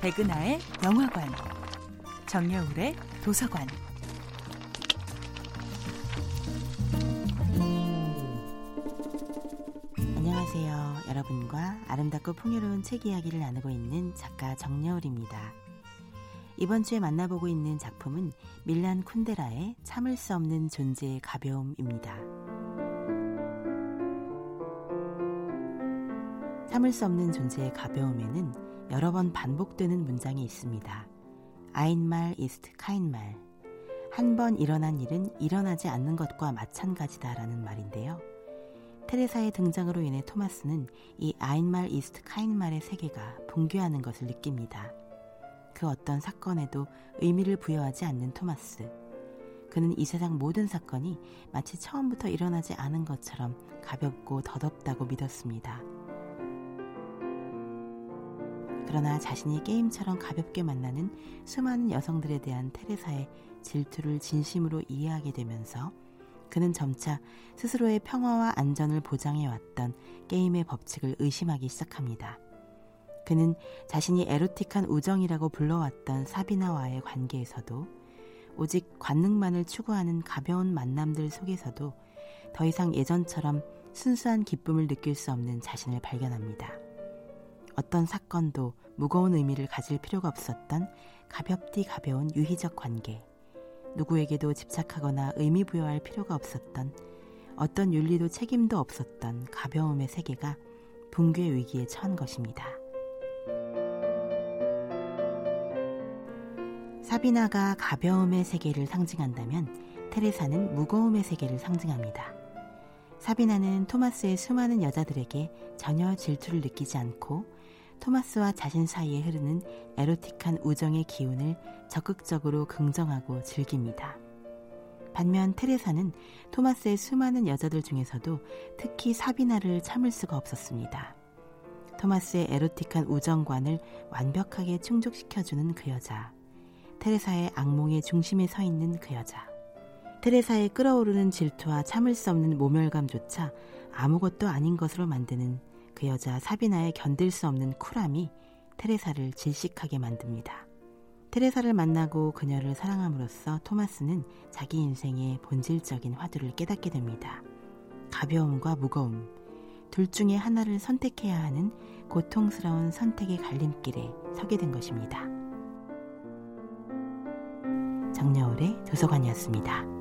백은하의 영화관, 정여울의 도서관. 안녕하세요. 여러분과 아름답고 풍요로운 책 이야기를 나누고 있는 작가 정여울입니다. 이번 주에 만나보고 있는 작품은 밀란 쿤데라의 참을 수 없는 존재의 가벼움입니다. 참을 수 없는 존재의 가벼움에는 여러 번 반복되는 문장이 있습니다. 아인말 이스트 카인말. 한 번 일어난 일은 일어나지 않는 것과 마찬가지다라는 말인데요. 테레사의 등장으로 인해 토마스는 이 아인말 이스트 카인말의 세계가 붕괴하는 것을 느낍니다. 그 어떤 사건에도 의미를 부여하지 않는 토마스. 그는 이 세상 모든 사건이 마치 처음부터 일어나지 않은 것처럼 가볍고 덧없다고 믿었습니다. 그러나 자신이 게임처럼 가볍게 만나는 수많은 여성들에 대한 테레사의 질투를 진심으로 이해하게 되면서 그는 점차 스스로의 평화와 안전을 보장해왔던 게임의 법칙을 의심하기 시작합니다. 그는 자신이 에로틱한 우정이라고 불러왔던 사비나와의 관계에서도 오직 관능만을 추구하는 가벼운 만남들 속에서도 더 이상 예전처럼 순수한 기쁨을 느낄 수 없는 자신을 발견합니다. 어떤 사건도 무거운 의미를 가질 필요가 없었던 가볍디 가벼운 유희적 관계. 누구에게도 집착하거나 의미 부여할 필요가 없었던 어떤 윤리도 책임도 없었던 가벼움의 세계가 붕괴 위기에 처한 것입니다. 사비나가 가벼움의 세계를 상징한다면 테레사는 무거움의 세계를 상징합니다. 사비나는 토마스의 수많은 여자들에게 전혀 질투를 느끼지 않고 토마스와 자신 사이에 흐르는 에로틱한 우정의 기운을 적극적으로 긍정하고 즐깁니다. 반면 테레사는 토마스의 수많은 여자들 중에서도 특히 사비나를 참을 수가 없었습니다. 토마스의 에로틱한 우정관을 완벽하게 충족시켜주는 그 여자. 테레사의 악몽의 중심에 서 있는 그 여자. 테레사의 끓어오르는 질투와 참을 수 없는 모멸감조차 아무것도 아닌 것으로 만드는 그 여자 사비나의 견딜 수 없는 쿨함이 테레사를 질식하게 만듭니다. 테레사를 만나고 그녀를 사랑함으로써 토마스는 자기 인생의 본질적인 화두를 깨닫게 됩니다. 가벼움과 무거움, 둘 중에 하나를 선택해야 하는 고통스러운 선택의 갈림길에 서게 된 것입니다. 정여울의 도서관이었습니다.